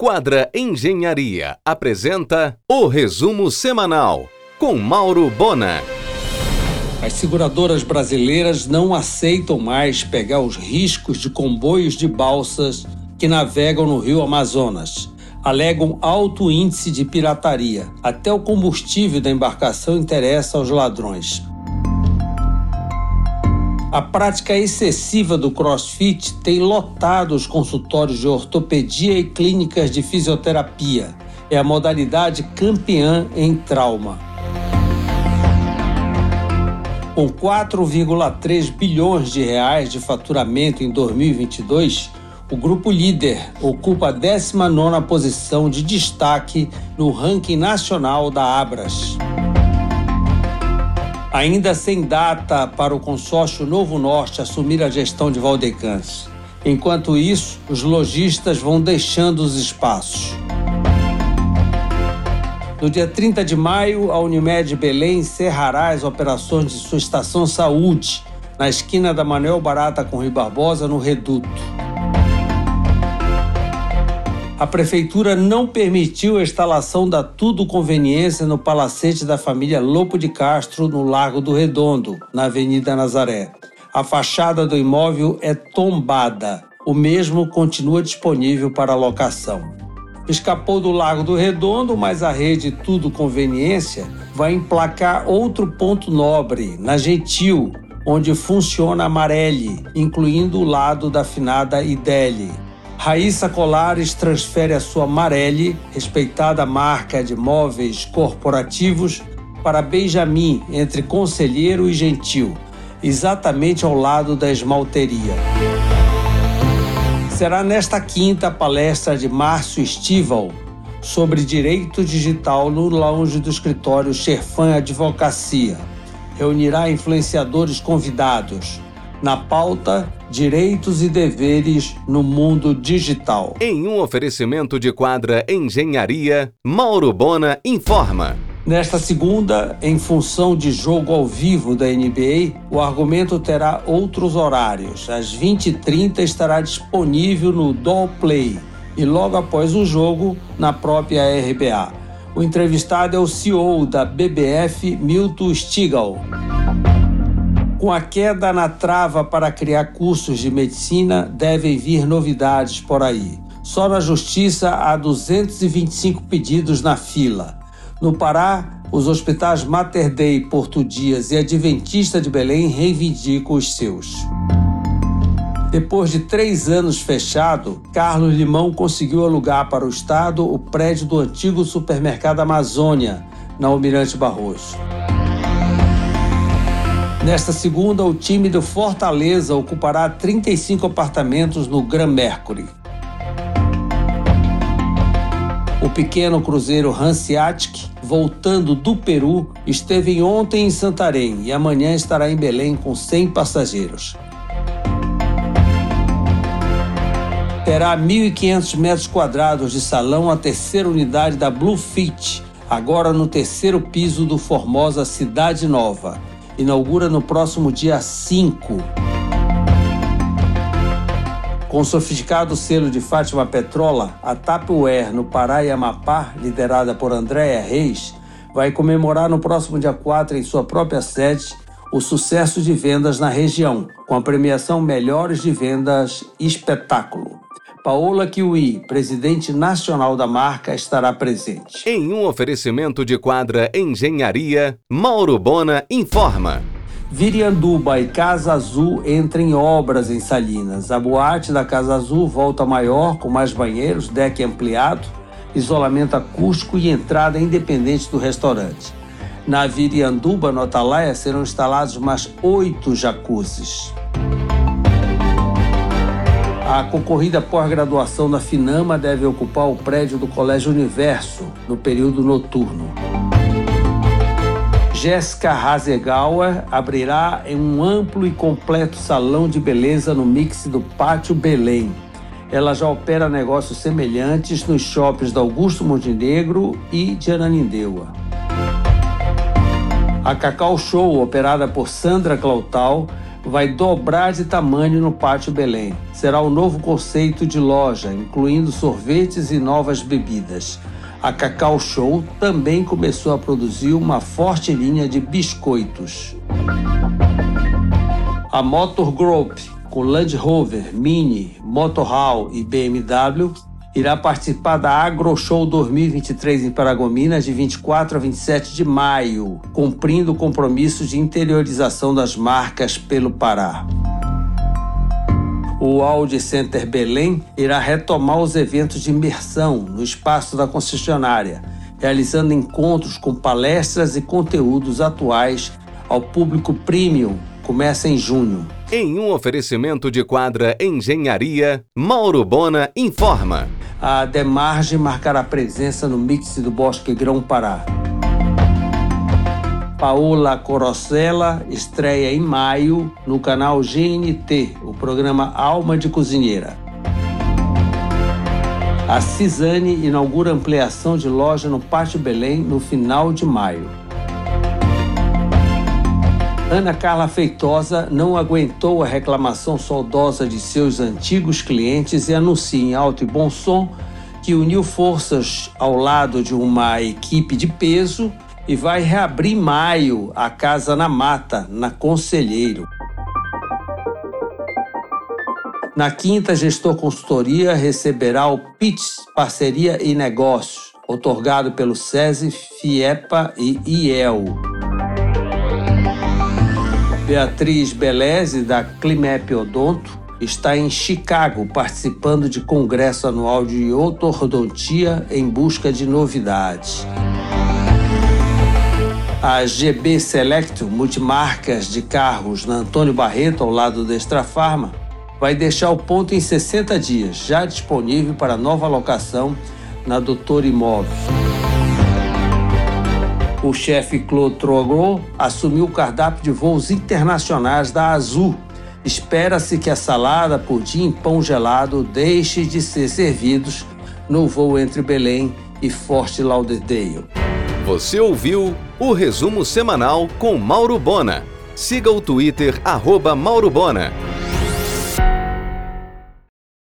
Quadra Engenharia apresenta o resumo semanal com Mauro Bona. As seguradoras brasileiras não aceitam mais pegar os riscos de comboios de balsas que navegam no rio Amazonas. Alegam alto índice de pirataria. Até o combustível da embarcação interessa aos ladrões. A prática excessiva do crossfit tem lotado os consultórios de ortopedia e clínicas de fisioterapia. É a modalidade campeã em trauma. Com 4,3 bilhões de reais de faturamento em 2022, o grupo líder ocupa a 19ª posição de destaque no ranking nacional da Abras. Ainda sem data para o consórcio Novo Norte assumir a gestão de Valdecans. Enquanto isso, os lojistas vão deixando os espaços. No dia 30 de maio, a Unimed Belém encerrará as operações de sua estação saúde, na esquina da Manuel Barata com Rio Barbosa, no Reduto a prefeitura não permitiu a instalação da Tudo Conveniência no palacete da família Lopo de Castro, no Largo do Redondo, na Avenida Nazaré. A fachada do imóvel é tombada. O mesmo continua disponível para locação. Escapou do Largo do Redondo, mas a rede Tudo Conveniência vai emplacar outro ponto nobre, na Gentil, onde funciona a Amarelli, incluindo o lado da finada Ideli. Raíssa Colares transfere a sua Marelli, respeitada marca de móveis corporativos, para Benjamin, entre Conselheiro e Gentil, exatamente ao lado da esmalteria. Será nesta quinta palestra de Márcio Estival sobre direito digital no lounge do escritório Sherfan Advocacia. Reunirá influenciadores convidados. Na pauta, Direitos e deveres no mundo digital. Em um oferecimento de quadra Engenharia, Mauro Bona informa. Nesta segunda, em função de jogo ao vivo da NBA, o argumento terá outros horários. Às 20h30 estará disponível no Doll Play e logo após o jogo na própria RBA. O entrevistado é o CEO da BBF, Milton Stigall. Com a queda na trava para criar cursos de medicina, devem vir novidades por aí. Só na Justiça há 225 pedidos na fila. No Pará, os hospitais Mater Dei, Porto Dias e Adventista de Belém reivindicam os seus. Depois de três anos fechado, Carlos Limão conseguiu alugar para o Estado o prédio do antigo supermercado Amazônia, na Almirante Barroso. Nesta segunda, o time do Fortaleza ocupará 35 apartamentos no Gran Mercury. O pequeno cruzeiro Hanseatic, voltando do Peru, esteve ontem em Santarém e amanhã estará em Belém com 100 passageiros. Terá 1.500 metros quadrados de salão a terceira unidade da Blue Fit, agora no terceiro piso do Formosa Cidade Nova inaugura no próximo dia 5. Com o sofisticado selo de Fátima Petrola, a Tupperware no Pará e Amapá, liderada por Andréa Reis, vai comemorar no próximo dia 4 em sua própria sede o sucesso de vendas na região, com a premiação Melhores de Vendas Espetáculo. Paola Kiwi, presidente nacional da marca, estará presente. Em um oferecimento de quadra Engenharia, Mauro Bona informa. Virianduba e Casa Azul entram em obras em Salinas. A boate da Casa Azul volta maior, com mais banheiros, deck ampliado, isolamento acústico e entrada independente do restaurante. Na Virianduba, no Atalaia, serão instalados mais oito jacuzzis. A concorrida pós-graduação da Finama deve ocupar o prédio do Colégio Universo no período noturno. Jéssica Hasegauer abrirá em um amplo e completo salão de beleza no mix do Pátio Belém. Ela já opera negócios semelhantes nos shoppings da Augusto Montenegro e de Ananindeua. A Cacau Show, operada por Sandra Clautal, vai dobrar de tamanho no Pátio Belém. Será o novo conceito de loja, incluindo sorvetes e novas bebidas. A Cacau Show também começou a produzir uma forte linha de biscoitos. A Motor Group, com Land Rover, Mini, Motorhall e BMW, irá participar da Agro Show 2023 em Paragominas de 24 a 27 de maio, cumprindo o compromisso de interiorização das marcas pelo Pará. O Audi Center Belém irá retomar os eventos de imersão no espaço da concessionária, realizando encontros com palestras e conteúdos atuais ao público premium. Começa em junho. Em um oferecimento de quadra Engenharia, Mauro Bona informa a Demarge marcará presença no mix do Bosque Grão Pará. Paola Corosella estreia em maio no canal GNT, o programa Alma de Cozinheira. A Cisane inaugura ampliação de loja no Pátio Belém no final de maio. Ana Carla Feitosa não aguentou a reclamação saudosa de seus antigos clientes e anuncia em alto e bom som que uniu forças ao lado de uma equipe de peso e vai reabrir em maio a Casa na Mata, na Conselheiro. Na quinta, Gestor Consultoria receberá o PITS Parceria e Negócios, otorgado pelo SESI, FIEPA e IEL. Beatriz Beleze, da Climep Odonto, está em Chicago participando de congresso anual de otorrodontia em busca de novidades. A GB Select, multimarcas de carros na Antônio Barreto, ao lado da Extra Farma, vai deixar o ponto em 60 dias, já disponível para nova locação na Doutor Imóveis o chefe Claude assumiu o cardápio de voos internacionais da Azul. Espera-se que a salada, pudim e pão gelado deixe de ser servidos no voo entre Belém e Fort Lauderdale. Você ouviu o resumo semanal com Mauro Bona. Siga o Twitter, arroba Mauro Bona.